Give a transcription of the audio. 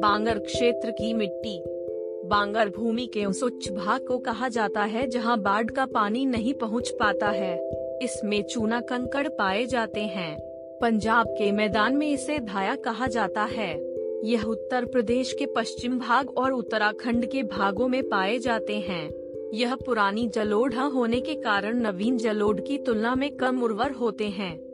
बांगर क्षेत्र की मिट्टी, बांगर भूमि के उस उच्च भाग को कहा जाता है जहाँ बाढ़ का पानी नहीं पहुँच पाता है। इसमें चूना कंकड़ पाए जाते हैं। पंजाब के मैदान में इसे धाया कहा जाता है। यह उत्तर प्रदेश के पश्चिम भाग और उत्तराखंड के भागों में पाए जाते हैं। यह पुरानी जलोढ़ होने के कारण नवीन जलोढ़ की तुलना में कम उर्वर होते हैं।